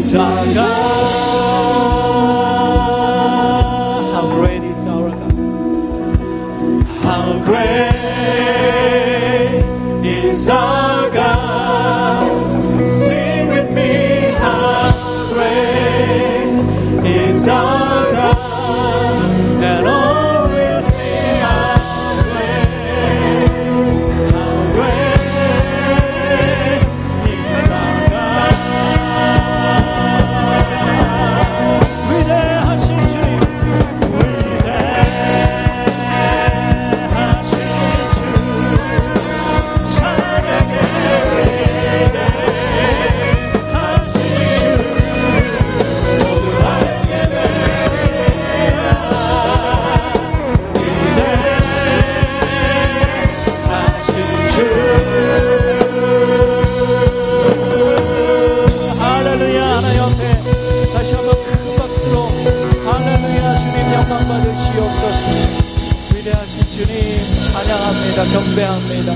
십자가 할렐루야 하나님 앞에 다시 한번 큰 박수로 할렐루야 주님 영광 받으시옵소서. 위대하신 주님 찬양합니다 경배합니다.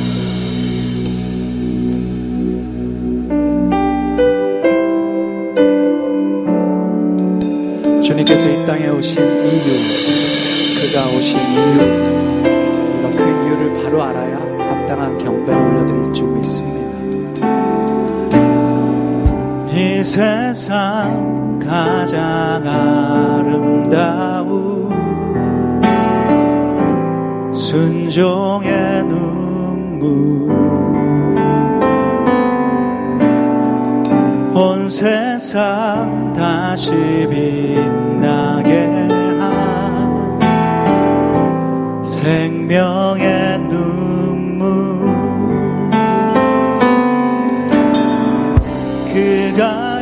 주님께서 이 땅에 오신 이유, 그가 오신 이유, 우리가 그 이유를 바로 알아야 당한 경배를 올려드릴 줄 믿습니다. 이 세상 가장 아름다운 순종의 눈물 온 세상 다시 빛나게 한 생명의 눈 그가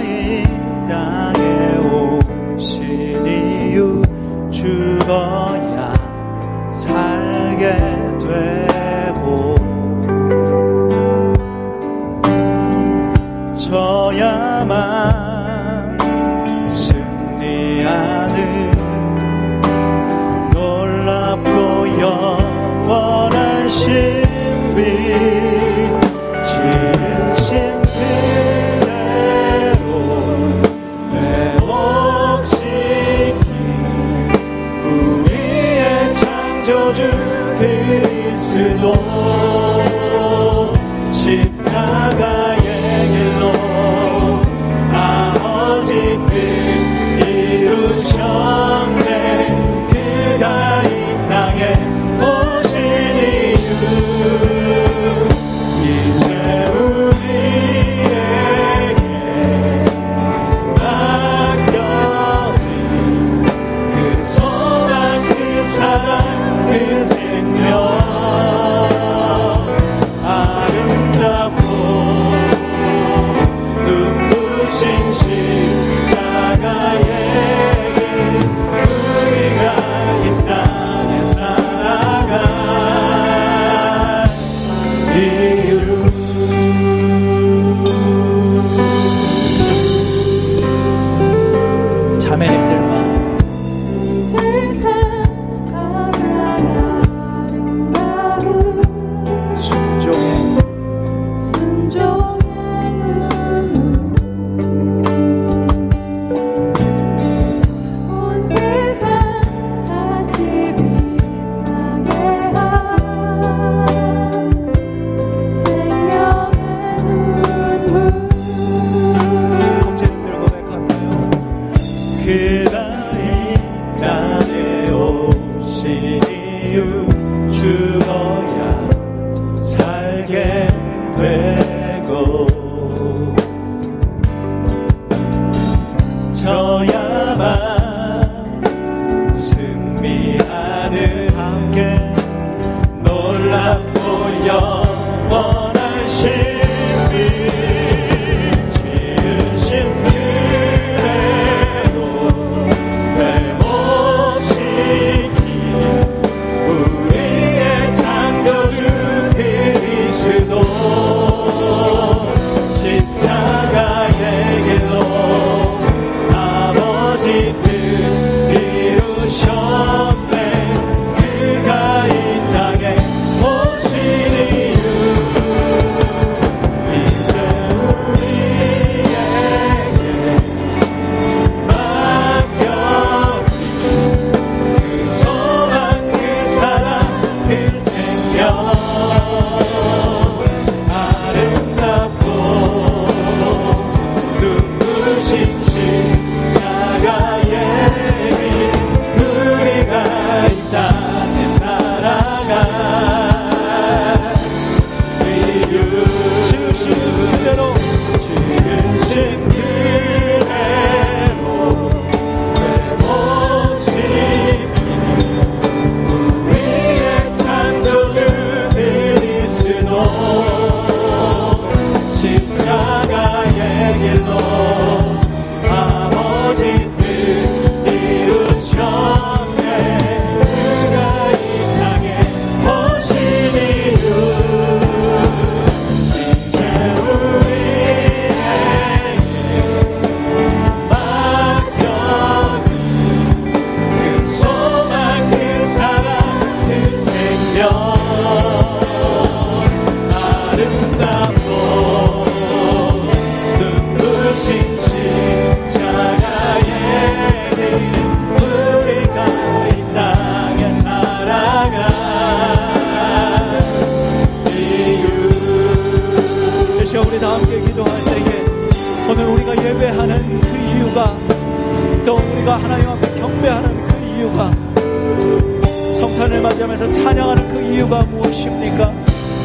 찬양하는 그 이유가 무엇입니까?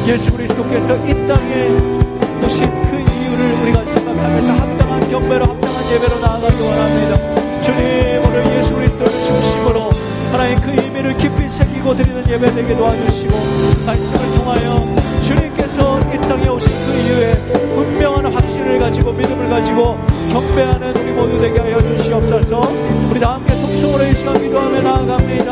예수 그리스도께서 이 땅에 오신 그 이유를 우리가 생각하면서 합당한 경배로 합당한 예배로 나아가기 원합니다. 주님 오늘 예수 그리스도를 중심으로 하나님 그 의미를 깊이 새기고 드리는 예배 되게 도와주시고 말씀을 통하여 주님께서 이 땅에 오신 그 이후에 분명한 확신을 가지고 믿음을 가지고 경배하는 우리 모두 되게 하여 주시옵소서 우리 다 함께 통성으로 이 시간 기도하며 나아가